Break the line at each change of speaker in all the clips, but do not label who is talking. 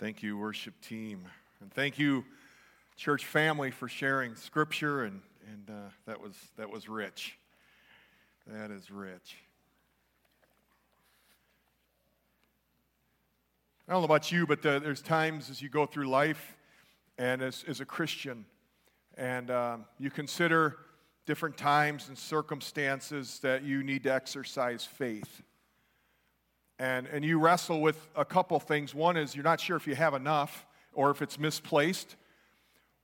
Thank you, worship team. And thank you, church family, for sharing scripture. And, and uh, that, was, that was rich. That is rich. I don't know about you, but uh, there's times as you go through life and as, as a Christian, and um, you consider different times and circumstances that you need to exercise faith. And, and you wrestle with a couple things. One is you're not sure if you have enough or if it's misplaced.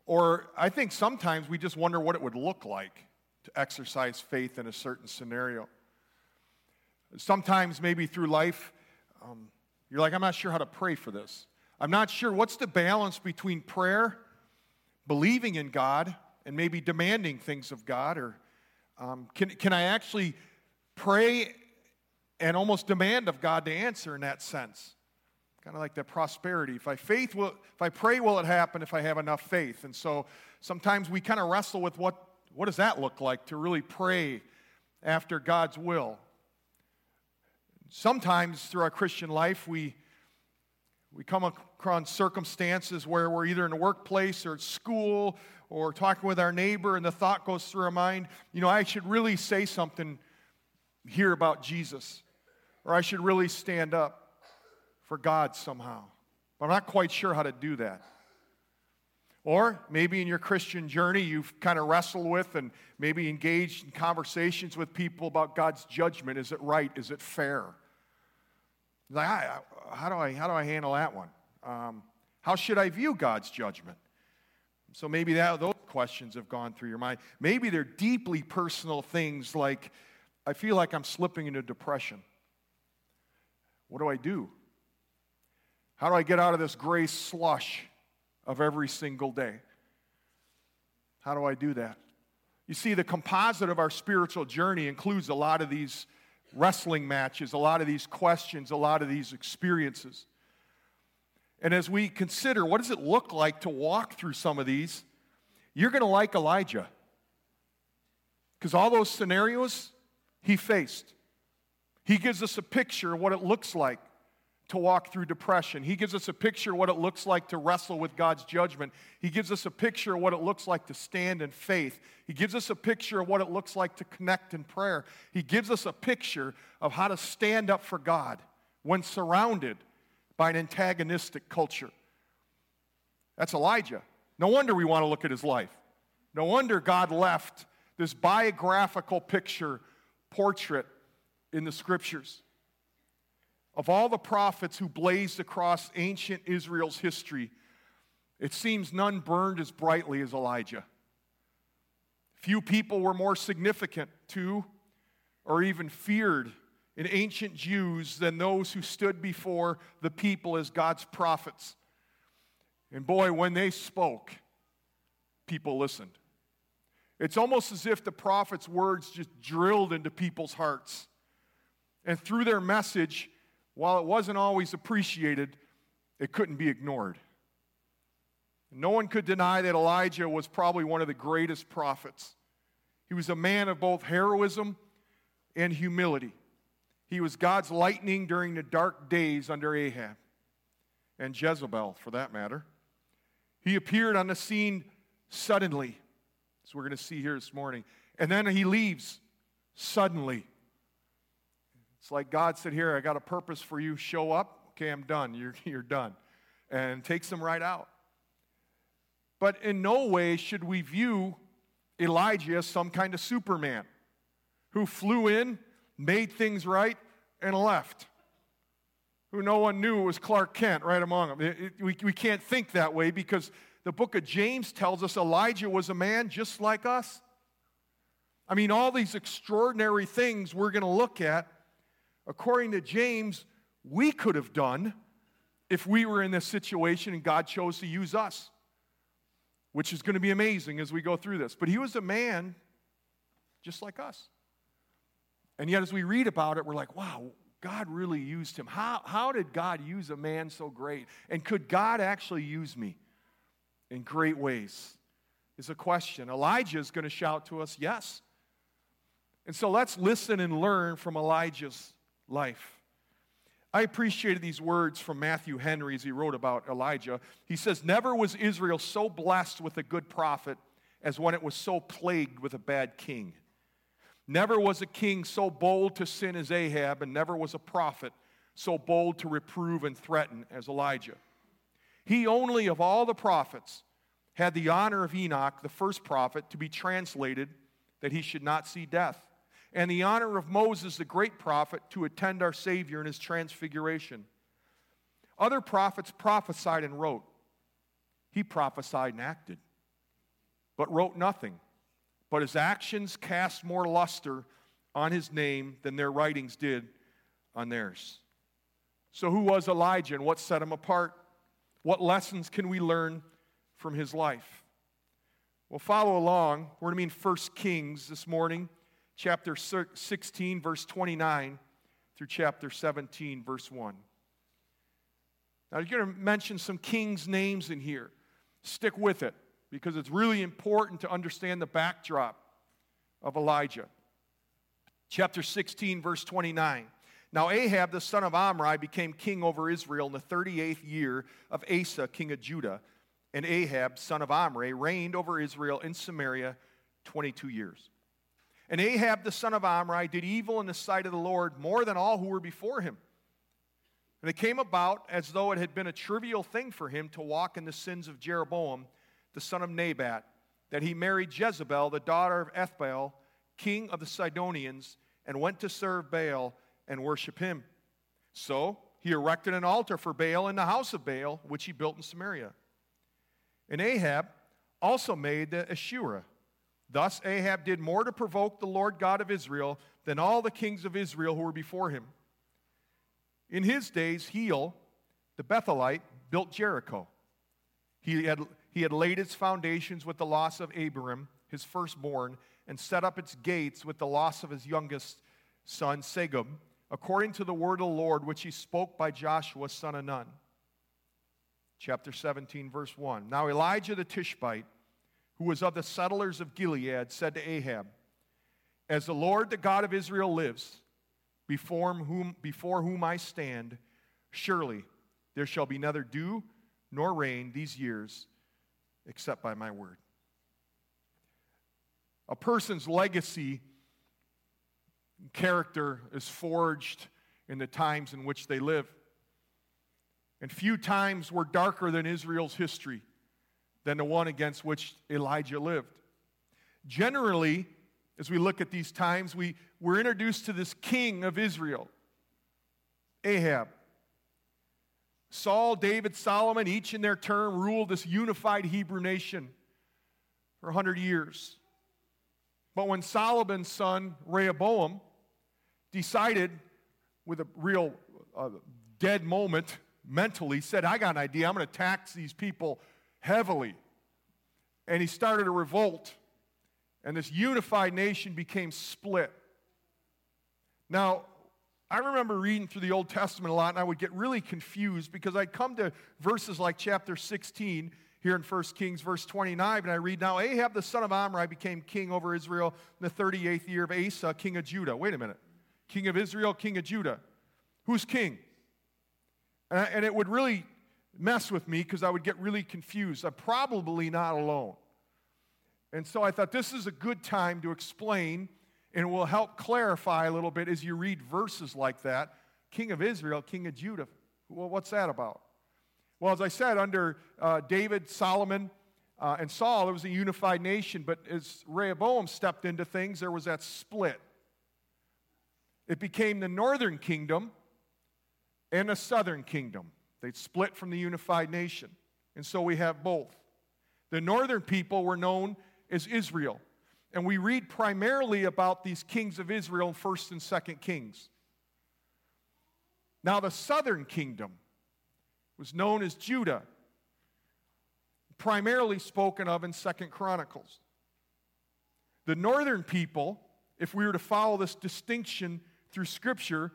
Or I think sometimes we just wonder what it would look like to exercise faith in a certain scenario. Sometimes, maybe through life, um, you're like, I'm not sure how to pray for this. I'm not sure what's the balance between prayer, believing in God, and maybe demanding things of God, or um, can, can I actually pray and almost demand of God to answer in that sense? Kind of like that prosperity. If I faith will, if I pray, will it happen? If I have enough faith, and so sometimes we kind of wrestle with what what does that look like to really pray after God's will. Sometimes through our Christian life, we we come across circumstances where we're either in the workplace or at school or talking with our neighbor, and the thought goes through our mind, you know, I should really say something here about Jesus, or I should really stand up for God somehow. But I'm not quite sure how to do that. Or maybe in your Christian journey, you've kind of wrestled with and maybe engaged in conversations with people about God's judgment. Is it right? Is it fair? Like, how do I, how do I handle that one? Um, how should I view God's judgment? So maybe that, those questions have gone through your mind. Maybe they're deeply personal things like, I feel like I'm slipping into depression. What do I do? How do I get out of this gray slush of every single day? How do I do that? You see, the composite of our spiritual journey includes a lot of these wrestling matches, a lot of these questions, a lot of these experiences. And as we consider what does it look like to walk through some of these, you're going to like Elijah. Because all those scenarios he faced. He gives us a picture of what it looks like to walk through depression. He gives us a picture of what it looks like to wrestle with God's judgment. He gives us a picture of what it looks like to stand in faith. He gives us a picture of what it looks like to connect in prayer. He gives us a picture of how to stand up for God when surrounded by an antagonistic culture. That's Elijah. No wonder we want to look at his life. No wonder God left this biographical picture, portrait in the scriptures. Of all the prophets who blazed across ancient Israel's history, it seems none burned as brightly as Elijah. Few people were more significant to or even feared in ancient Jews than those who stood before the people as God's prophets. And boy, when they spoke, people listened. It's almost as if the prophet's words just drilled into people's hearts. And through their message, while it wasn't always appreciated, it couldn't be ignored. No one could deny that Elijah was probably one of the greatest prophets. He was a man of both heroism and humility. He was God's lightning during the dark days under Ahab and Jezebel, for that matter. He appeared on the scene suddenly, as we're going to see here this morning. And then he leaves suddenly. It's like God said, Here, I got a purpose for you. Show up. Okay, I'm done. You're, you're done. And takes them right out. But in no way should we view Elijah as some kind of Superman who flew in, made things right, and left. Who no one knew was Clark Kent right among them. It, it, we, we can't think that way because the book of James tells us Elijah was a man just like us. I mean, all these extraordinary things we're going to look at according to James, we could have done if we were in this situation and God chose to use us, which is going to be amazing as we go through this. But he was a man just like us. And yet, as we read about it, we're like, wow, God really used him. How, how did God use a man so great? And could God actually use me in great ways? Is a question. Elijah is going to shout to us, yes. And so let's listen and learn from Elijah's life. I appreciated these words from Matthew Henry as he wrote about Elijah. He says, Never was Israel so blessed with a good prophet as when it was so plagued with a bad king. Never was a king so bold to sin as Ahab, and never was a prophet so bold to reprove and threaten as Elijah. He only, of all the prophets, had the honor of Enoch, the first prophet, to be translated that he should not see death and the honor of Moses, the great prophet, to attend our Savior in his transfiguration. Other prophets prophesied and wrote. He prophesied and acted, but wrote nothing. But his actions cast more luster on his name than their writings did on theirs. So, who was Elijah and what set him apart? What lessons can we learn from his life? Well, follow along. We're going to be in 1 Kings this morning chapter 16, verse 29 through chapter 17, verse 1. Now, you're going to mention some kings' names in here. Stick with it because it's really important to understand the backdrop of Elijah. Chapter 16, verse 29. Now, Ahab, the son of Omri, became king over Israel in the 38th year of Asa, king of Judah. And Ahab, son of Omri, reigned over Israel in Samaria 22 years. And Ahab the son of Omri did evil in the sight of the Lord more than all who were before him. And it came about as though it had been a trivial thing for him to walk in the sins of Jeroboam, the son of Nebat, that he married Jezebel, the daughter of Ethbaal, king of the Sidonians, and went to serve Baal and worship him. So he erected an altar for Baal in the house of Baal, which he built in Samaria. And Ahab also made the Asherah Thus Ahab did more to provoke the Lord God of Israel than all the kings of Israel who were before him. In his days, Hiel, the Bethelite, built Jericho. He had, he had laid its foundations with the loss of Abiram, his firstborn, and set up its gates with the loss of his youngest son, Segub, according to the word of the Lord which he spoke by Joshua, son of Nun. Chapter 17, verse 1. Now Elijah the Tishbite, who was of the settlers of Gilead, said to Ahab, As the Lord, the God of Israel, lives, before whom, before whom I stand, surely there shall be neither dew nor rain these years except by my word. A person's legacy character is forged in the times in which they live. And few times were darker than Israel's history than the one against which Elijah lived. Generally, as we look at these times, we, we're introduced to this king of Israel, Ahab. Saul, David, Solomon, each in their turn, ruled this unified Hebrew nation for 100 years. But when Solomon's son, Rehoboam, decided with a real uh, dead moment mentally, said, I got an idea. I'm going to tax these people heavily. And he started a revolt, and this unified nation became split. Now, I remember reading through the Old Testament a lot, and I would get really confused because I'd come to verses like chapter 16 here in 1 Kings, verse 29, and I read, Now Ahab the son of Omri became king over Israel in the 38th year of Asa, king of Judah. Wait a minute. King of Israel, king of Judah. Who's king? And it would really mess with me because I would get really confused. I'm probably not alone. And so I thought this is a good time to explain and it will help clarify a little bit as you read verses like that. King of Israel, King of Judah. Well, what's that about? Well, as I said, under uh, David, Solomon, uh, and Saul, it was a unified nation, but as Rehoboam stepped into things, there was that split. It became the northern kingdom and the southern kingdom. They'd split from the unified nation. And so we have both. The northern people were known as Israel. And we read primarily about these kings of Israel in 1st and 2nd Kings. Now, the southern kingdom was known as Judah, primarily spoken of in 2nd Chronicles. The northern people, if we were to follow this distinction through Scripture,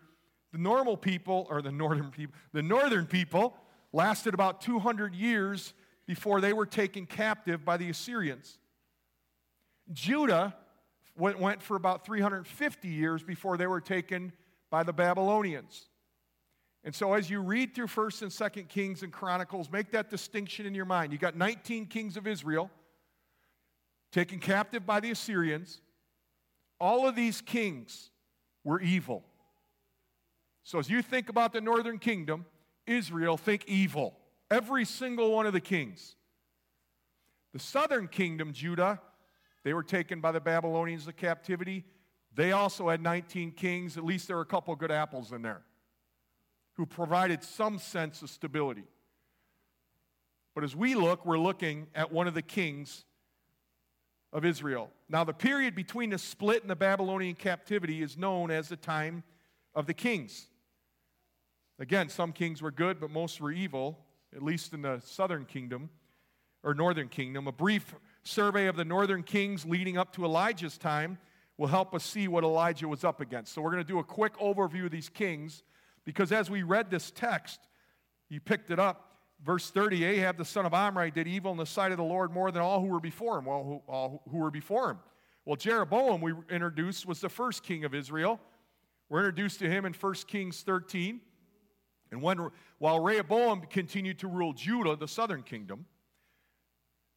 the normal people, or the northern people, the northern people lasted about 200 years before they were taken captive by the Assyrians. Judah went, for about 350 years before they were taken by the Babylonians. And so as you read through 1st and 2nd Kings and Chronicles, make that distinction in your mind. You got 19 kings of Israel taken captive by the Assyrians. All of these kings were evil. So as you think about the northern kingdom, Israel, think evil. Every single one of the kings. The southern kingdom, Judah, they were taken by the Babylonians to captivity. They also had 19 kings. At least there were a couple good apples in there who provided some sense of stability. But as we look, we're looking at one of the kings of Israel. Now, the period between the split and the Babylonian captivity is known as the time of the kings. Again, some kings were good, but most were evil, at least in the southern kingdom or northern kingdom. A brief survey of the northern kings leading up to Elijah's time will help us see what Elijah was up against. So, we're going to do a quick overview of these kings because as we read this text, you picked it up. Verse 30 Ahab, the son of Omri, did evil in the sight of the Lord more than all who were before him. Well, who, all who were before him? Well, Jeroboam, we introduced, was the first king of Israel. We're introduced to him in 1 Kings 13. And when, while Rehoboam continued to rule Judah, the southern kingdom,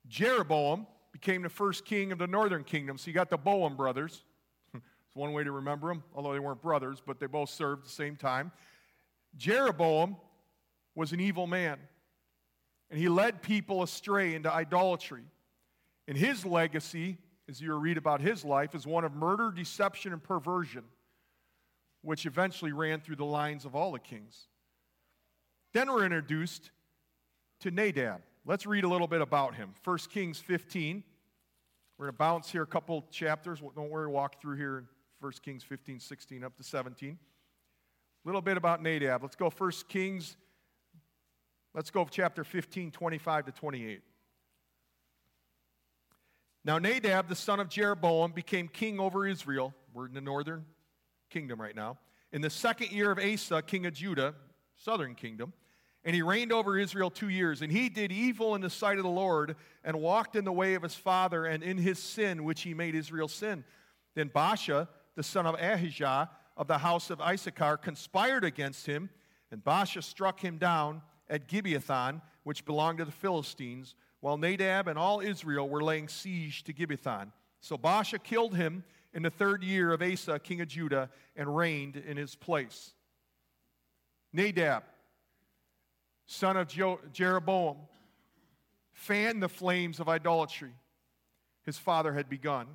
Jeroboam became the first king of the northern kingdom. So you got the Boam brothers. it's one way to remember them, although they weren't brothers, but they both served at the same time. Jeroboam was an evil man, and he led people astray into idolatry. And his legacy, as you read about his life, is one of murder, deception, and perversion, which eventually ran through the lines of all the kings. Then we're introduced to Nadab. Let's read a little bit about him. 1 Kings 15. We're going to bounce here a couple chapters. Don't worry, walk through here 1 Kings 15, 16, up to 17. A little bit about Nadab. Let's go 1 Kings. Let's go chapter 15, 25 to 28. Now, Nadab, the son of Jeroboam, became king over Israel. We're in the northern kingdom right now. In the second year of Asa, king of Judah, southern kingdom, and he reigned over Israel two years. And he did evil in the sight of the Lord and walked in the way of his father and in his sin, which he made Israel sin. Then Baasha, the son of Ahijah, of the house of Issachar conspired against him, and Baasha struck him down at Gibbethon, which belonged to the Philistines, while Nadab and all Israel were laying siege to Gibbethon. So Baasha killed him in the third year of Asa, king of Judah, and reigned in his place. Nadab, son of Jeroboam, fanned the flames of idolatry his father had begun.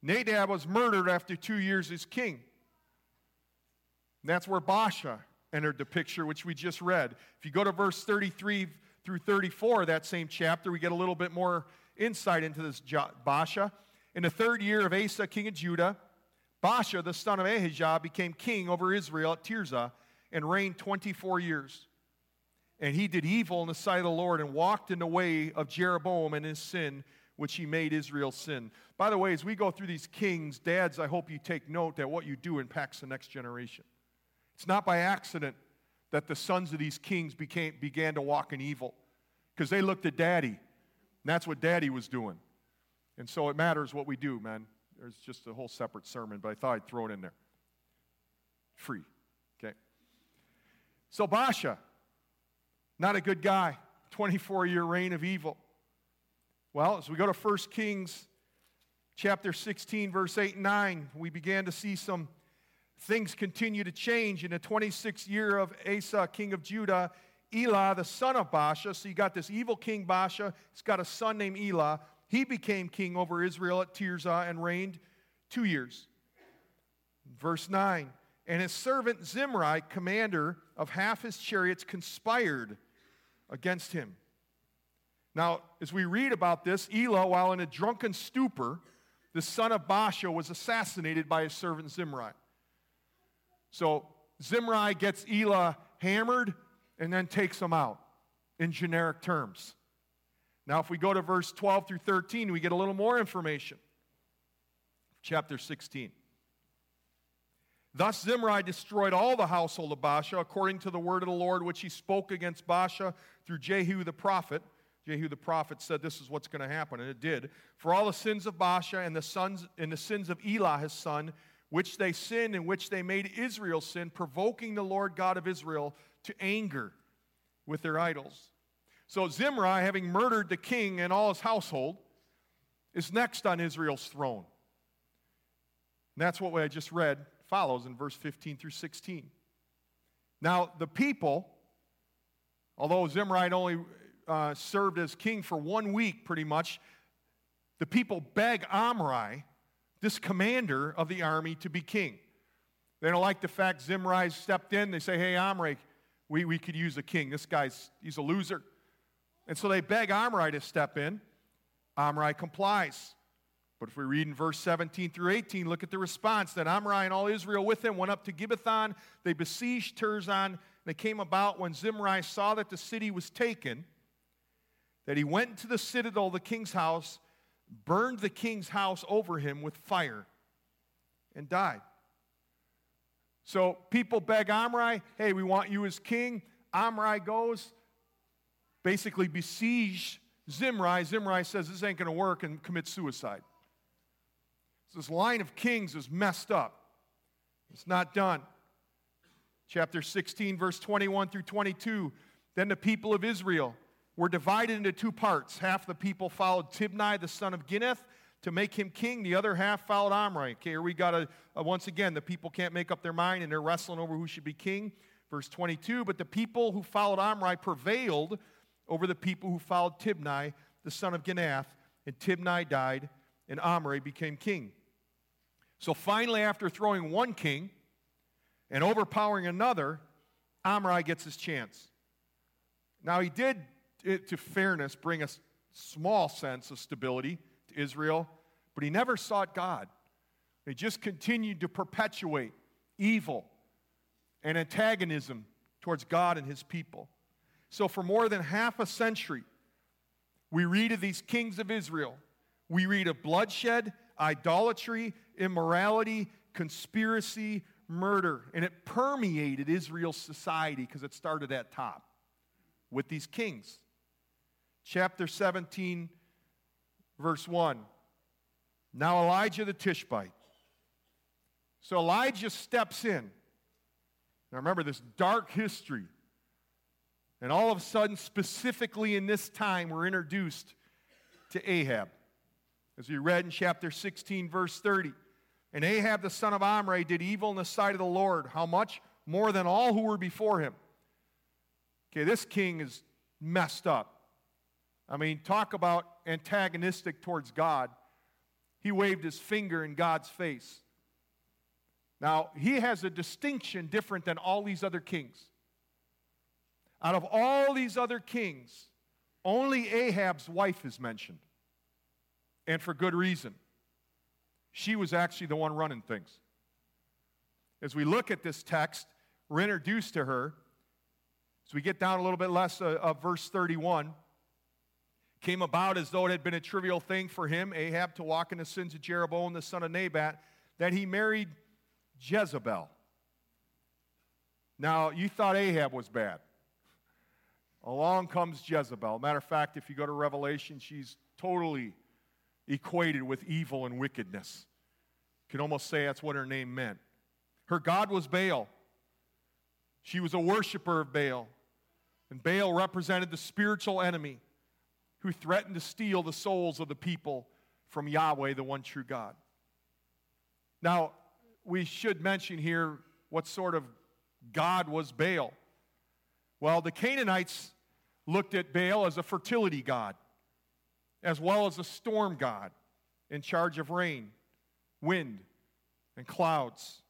Nadab was murdered after two years as king. And that's where Baasha entered the picture, which we just read. If you go to verse 33 through 34, that same chapter, we get a little bit more insight into this Baasha. In the third year of Asa, king of Judah, Baasha, the son of Ahijah, became king over Israel at Tirzah and reigned 24 years. And he did evil in the sight of the Lord and walked in the way of Jeroboam and his sin, which he made Israel sin. By the way, as we go through these kings, dads, I hope you take note that what you do impacts the next generation. It's not by accident that the sons of these kings became, began to walk in evil, because they looked at daddy. And that's what daddy was doing. And so it matters what we do, man. There's just a whole separate sermon, but I thought I'd throw it in there. Free. So Baasha, not a good guy. 24 year reign of evil. Well, as we go to 1 Kings chapter 16, verse 8 and 9, we began to see some things continue to change. In the 26th year of Asa, king of Judah, Elah, the son of Baasha, so you got this evil king Baasha, he's got a son named Elah. He became king over Israel at Tirzah and reigned two years. Verse 9, and his servant Zimri, commander of half his chariots, conspired against him. Now, as we read about this, Elah, while in a drunken stupor, the son of Baasha was assassinated by his servant Zimri. So Zimri gets Elah hammered and then takes him out in generic terms. Now, if we go to verse 12 through 13, we get a little more information. Chapter 16. Thus Zimri destroyed all the household of Baasha according to the word of the Lord which he spoke against Baasha through Jehu the prophet. Jehu the prophet said this is what's going to happen, and it did. For all the sins of Baasha and the sons and the sins of Elah his son, which they sinned and which they made Israel sin, provoking the Lord God of Israel to anger with their idols. So Zimri, having murdered the king and all his household, is next on Israel's throne. And that's what I just read follows in verse 15 through 16. Now, the people, although Zimri only uh, served as king for one week pretty much, the people beg Omri, this commander of the army, to be king. They don't like the fact Zimri stepped in. They say, hey, Omri, we, we could use a king. This guy's, he's a loser. And so they beg Omri to step in. Omri complies. But if we read in verse 17 through 18, look at the response. that Omri and all Israel with him went up to Gibbethon. They besieged Tirzah. They came about when Zimri saw that the city was taken, that he went into the citadel the king's house, burned the king's house over him with fire, and died. So people beg Omri, hey, we want you as king. Omri goes, basically besiege Zimri. Zimri says this ain't going to work and commits suicide. This line of kings is messed up. It's not done. Chapter 16, verse 21 through 22. Then the people of Israel were divided into two parts. Half the people followed Tibni, the son of Ginath, to make him king. The other half followed Omri. Okay, here we got a, a, once again, the people can't make up their mind and they're wrestling over who should be king. Verse 22 But the people who followed Omri prevailed over the people who followed Tibni, the son of Ginath, and Tibni died, and Omri became king. So finally, after throwing one king and overpowering another, Omri gets his chance. Now, he did, to fairness, bring a small sense of stability to Israel, but he never sought God. He just continued to perpetuate evil and antagonism towards God and his people. So, for more than half a century, we read of these kings of Israel. We read of bloodshed, idolatry, immorality, conspiracy, murder. And it permeated Israel's society because it started at top with these kings. Chapter 17, verse 1. Now Elijah the Tishbite. So Elijah steps in. Now remember this dark history. And all of a sudden, specifically in this time, we're introduced to Ahab. As we read in chapter 16, verse 30. And Ahab the son of Omri did evil in the sight of the Lord. How much? More than all who were before him. Okay, this king is messed up. I mean, talk about antagonistic towards God. He waved his finger in God's face. Now, he has a distinction different than all these other kings. Out of all these other kings, only Ahab's wife is mentioned. And for good reason. She was actually the one running things. As we look at this text, we're introduced to her. As we get down a little bit less of, of verse 31, came about as though it had been a trivial thing for him, Ahab, to walk in the sins of Jeroboam, the son of Nebat, that he married Jezebel. Now, you thought Ahab was bad. Along comes Jezebel. Matter of fact, if you go to Revelation, she's totally equated with evil and wickedness. You can almost say that's what her name meant. Her God was Baal. She was a worshiper of Baal. And Baal represented the spiritual enemy who threatened to steal the souls of the people from Yahweh, the one true God. Now, we should mention here what sort of God was Baal. Well, the Canaanites looked at Baal as a fertility god, as well as a storm god in charge of rain, wind, and clouds,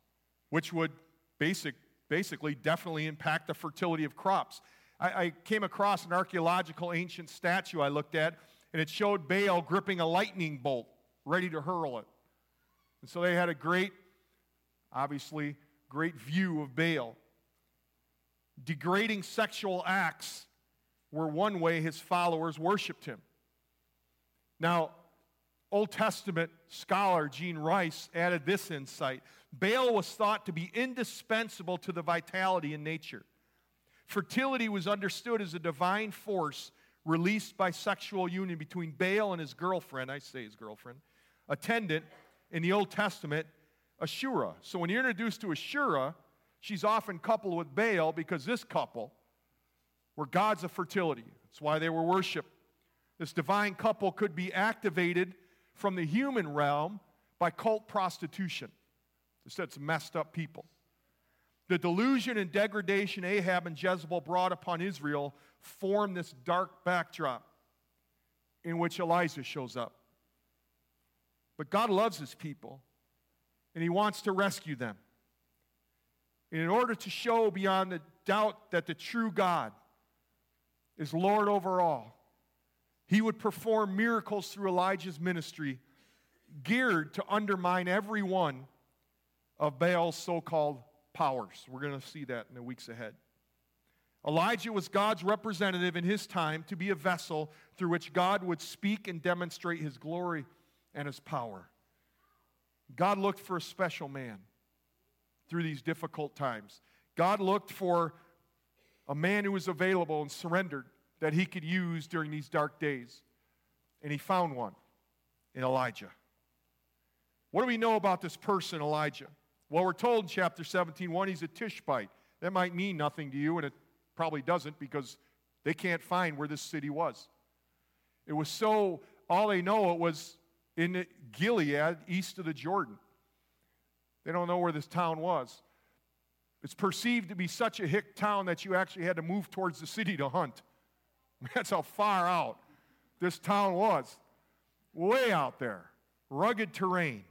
which would basic, basically definitely impact the fertility of crops. I, I came across an archaeological ancient statue I looked at, and it showed Baal gripping a lightning bolt, ready to hurl it. And so they had a great, obviously, great view of Baal. Degrading sexual acts were one way his followers worshiped him. Now, Old Testament scholar Gene Rice added this insight Baal was thought to be indispensable to the vitality in nature. Fertility was understood as a divine force released by sexual union between Baal and his girlfriend, I say his girlfriend, attendant in the Old Testament, Asherah. So when you're introduced to Asherah, she's often coupled with Baal because this couple were gods of fertility. That's why they were worshiped. This divine couple could be activated from the human realm by cult prostitution. That's messed up people. The delusion and degradation Ahab and Jezebel brought upon Israel formed this dark backdrop in which Elijah shows up. But God loves his people, and he wants to rescue them. And in order to show beyond the doubt that the true God is Lord over all, he would perform miracles through Elijah's ministry geared to undermine every one of Baal's so called powers. We're going to see that in the weeks ahead. Elijah was God's representative in his time to be a vessel through which God would speak and demonstrate his glory and his power. God looked for a special man through these difficult times. God looked for a man who was available and surrendered that he could use during these dark days. And he found one in Elijah. What do we know about this person, Elijah? Well, we're told in chapter 17, 1, he's a Tishbite. That might mean nothing to you, and it probably doesn't because they can't find where this city was. It was so, all they know it was in Gilead, east of the Jordan. They don't know where this town was. It's perceived to be such a hick town that you actually had to move towards the city to hunt. That's how far out this town was. Way out there. Rugged terrain.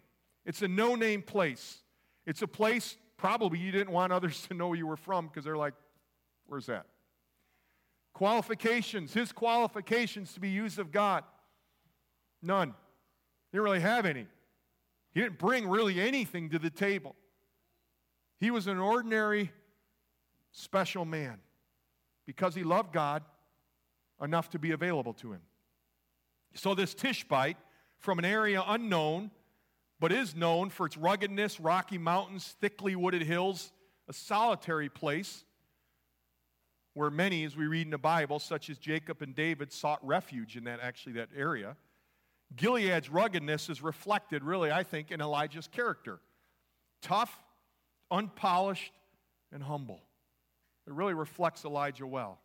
It's a no name place. It's a place probably you didn't want others to know you were from because they're like, where's that? Qualifications, his qualifications to be used of God. None. He didn't really have any. He didn't bring really anything to the table. He was an ordinary, special man because he loved God enough to be available to him. So, this Tishbite from an area unknown but is known for its ruggedness, rocky mountains, thickly wooded hills, a solitary place where many, as we read in the Bible, such as Jacob and David, sought refuge in that actually that area. Gilead's ruggedness is reflected, really, I think, in Elijah's character. Tough, unpolished, and humble. It really reflects Elijah well.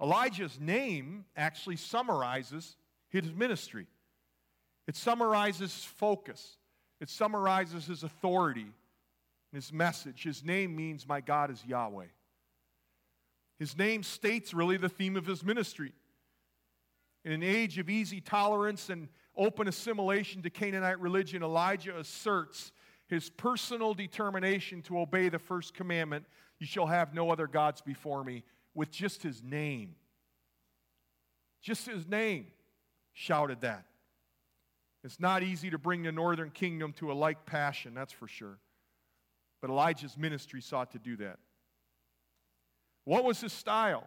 Elijah's name actually summarizes his ministry. It summarizes focus. It summarizes his authority, his message. His name means, My God is Yahweh. His name states really the theme of his ministry. In an age of easy tolerance and open assimilation to Canaanite religion, Elijah asserts his personal determination to obey the first commandment You shall have no other gods before me, with just his name. Just his name shouted that. It's not easy to bring the northern kingdom to a like passion, that's for sure. But Elijah's ministry sought to do that. What was his style?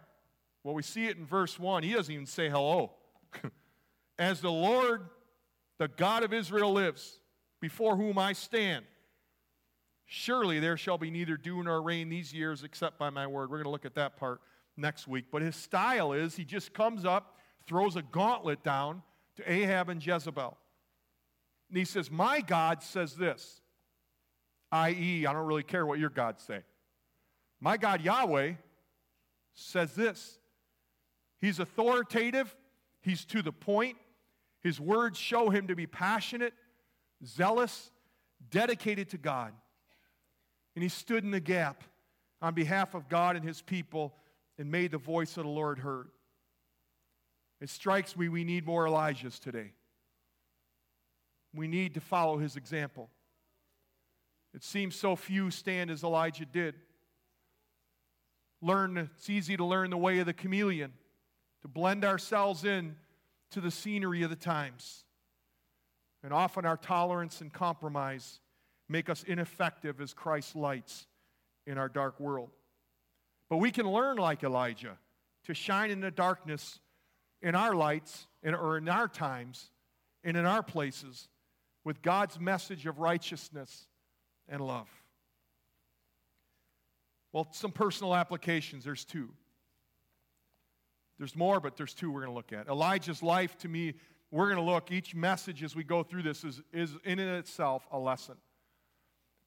Well, we see it in verse 1. He doesn't even say hello. As the Lord, the God of Israel, lives, before whom I stand, surely there shall be neither dew nor rain these years except by my word. We're going to look at that part next week. But his style is he just comes up, throws a gauntlet down to Ahab and Jezebel. And he says, My God says this, i.e., I don't really care what your gods say. My God, Yahweh, says this. He's authoritative, he's to the point. His words show him to be passionate, zealous, dedicated to God. And he stood in the gap on behalf of God and his people and made the voice of the Lord heard. It strikes me we need more Elijahs today. We need to follow his example. It seems so few stand as Elijah did. Learn, it's easy to learn the way of the chameleon, to blend ourselves in to the scenery of the times. And often our tolerance and compromise make us ineffective as Christ's lights in our dark world. But we can learn like Elijah to shine in the darkness in our lights in, or in our times and in our places with God's message of righteousness and love. Well, some personal applications. There's two. There's more, but there's two we're going to look at. Elijah's life, to me, we're going to look, each message as we go through this is, is in and itself a lesson.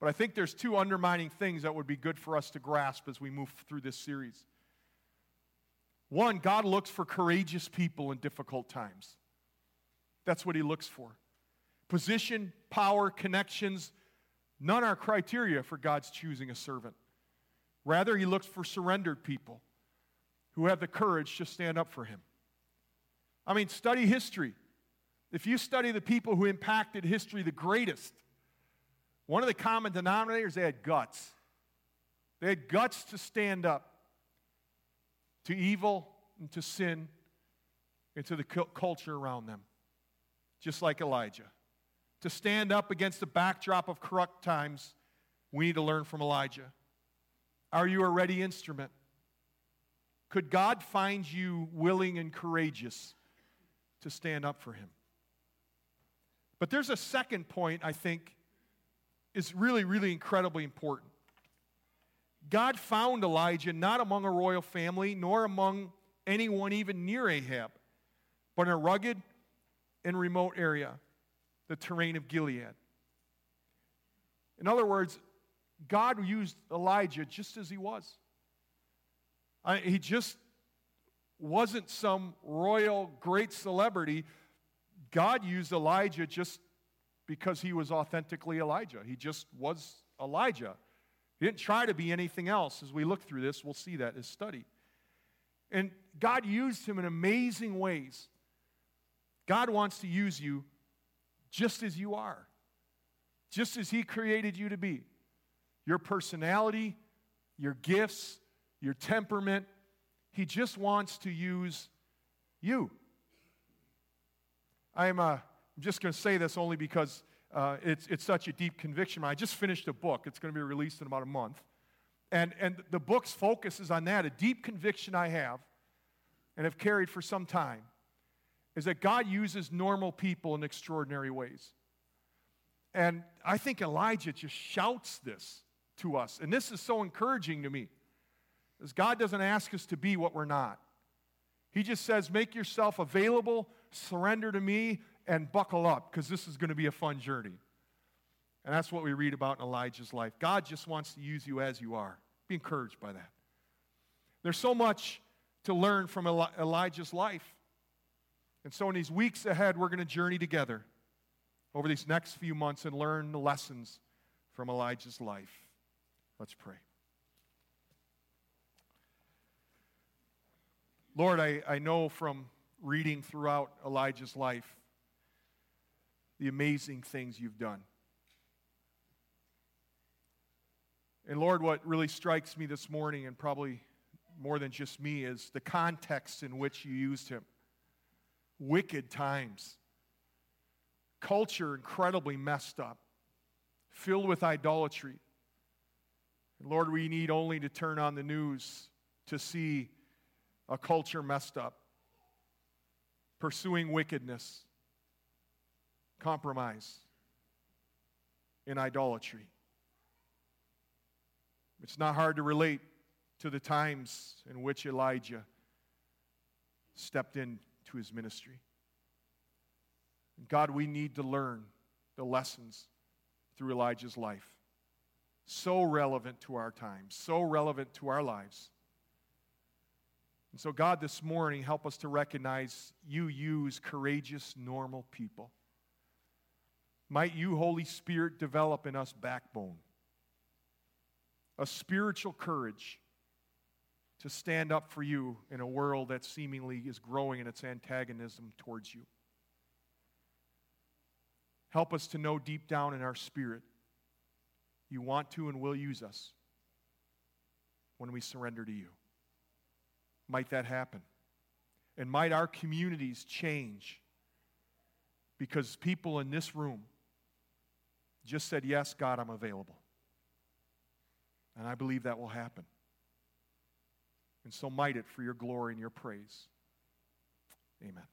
But I think there's two undermining things that would be good for us to grasp as we move through this series. One, God looks for courageous people in difficult times. That's what He looks for. Position, power, connections, none are criteria for God's choosing a servant. Rather, He looks for surrendered people who have the courage to stand up for Him. I mean, study history. If you study the people who impacted history the greatest, one of the common denominators, they had guts. They had guts to stand up to evil and to sin and to the culture around them, just like Elijah. To stand up against the backdrop of corrupt times, we need to learn from Elijah. Are you a ready instrument? Could God find you willing and courageous to stand up for Him? But there's a second point I think is really, really incredibly important. God found Elijah not among a royal family, nor among anyone even near Ahab, but in a rugged and remote area, the terrain of Gilead. In other words, God used Elijah just as he was. I, he just wasn't some royal great celebrity. God used Elijah just because he was authentically Elijah. He just was Elijah. He didn't try to be anything else. As we look through this, we'll see that as study. And God used him in amazing ways. God wants to use you just as you are, just as He created you to be. Your personality, your gifts, your temperament, He just wants to use you. I'm, I'm just going to say this only because uh, it's, it's such a deep conviction. I just finished a book. It's going to be released in about a month. And, and the book's focus is on that. A deep conviction I have and have carried for some time is that God uses normal people in extraordinary ways. And I think Elijah just shouts this to us. And this is so encouraging to me. Because God doesn't ask us to be what we're not. He just says, make yourself available, surrender to me, and buckle up because this is going to be a fun journey. And that's what we read about in Elijah's life. God just wants to use you as you are. Be encouraged by that. There's so much to learn from Elijah's life. And so, in these weeks ahead, we're going to journey together over these next few months and learn the lessons from Elijah's life. Let's pray. Lord, I, I know from reading throughout Elijah's life the amazing things you've done. And Lord, what really strikes me this morning, and probably more than just me, is the context in which you used him. Wicked times, culture incredibly messed up, filled with idolatry. And Lord, we need only to turn on the news to see a culture messed up, pursuing wickedness compromise, in idolatry. It's not hard to relate to the times in which Elijah stepped into his ministry. God, we need to learn the lessons through Elijah's life. So relevant to our times, so relevant to our lives. And so, God, this morning, help us to recognize you use courageous, normal people. Might you, Holy Spirit, develop in us backbone, a spiritual courage to stand up for you in a world that seemingly is growing in its antagonism towards you. Help us to know deep down in our spirit you want to and will use us when we surrender to you. Might that happen? And might our communities change because people in this room just said, Yes, God, I'm available. And I believe that will happen. And so might it for your glory and your praise. Amen.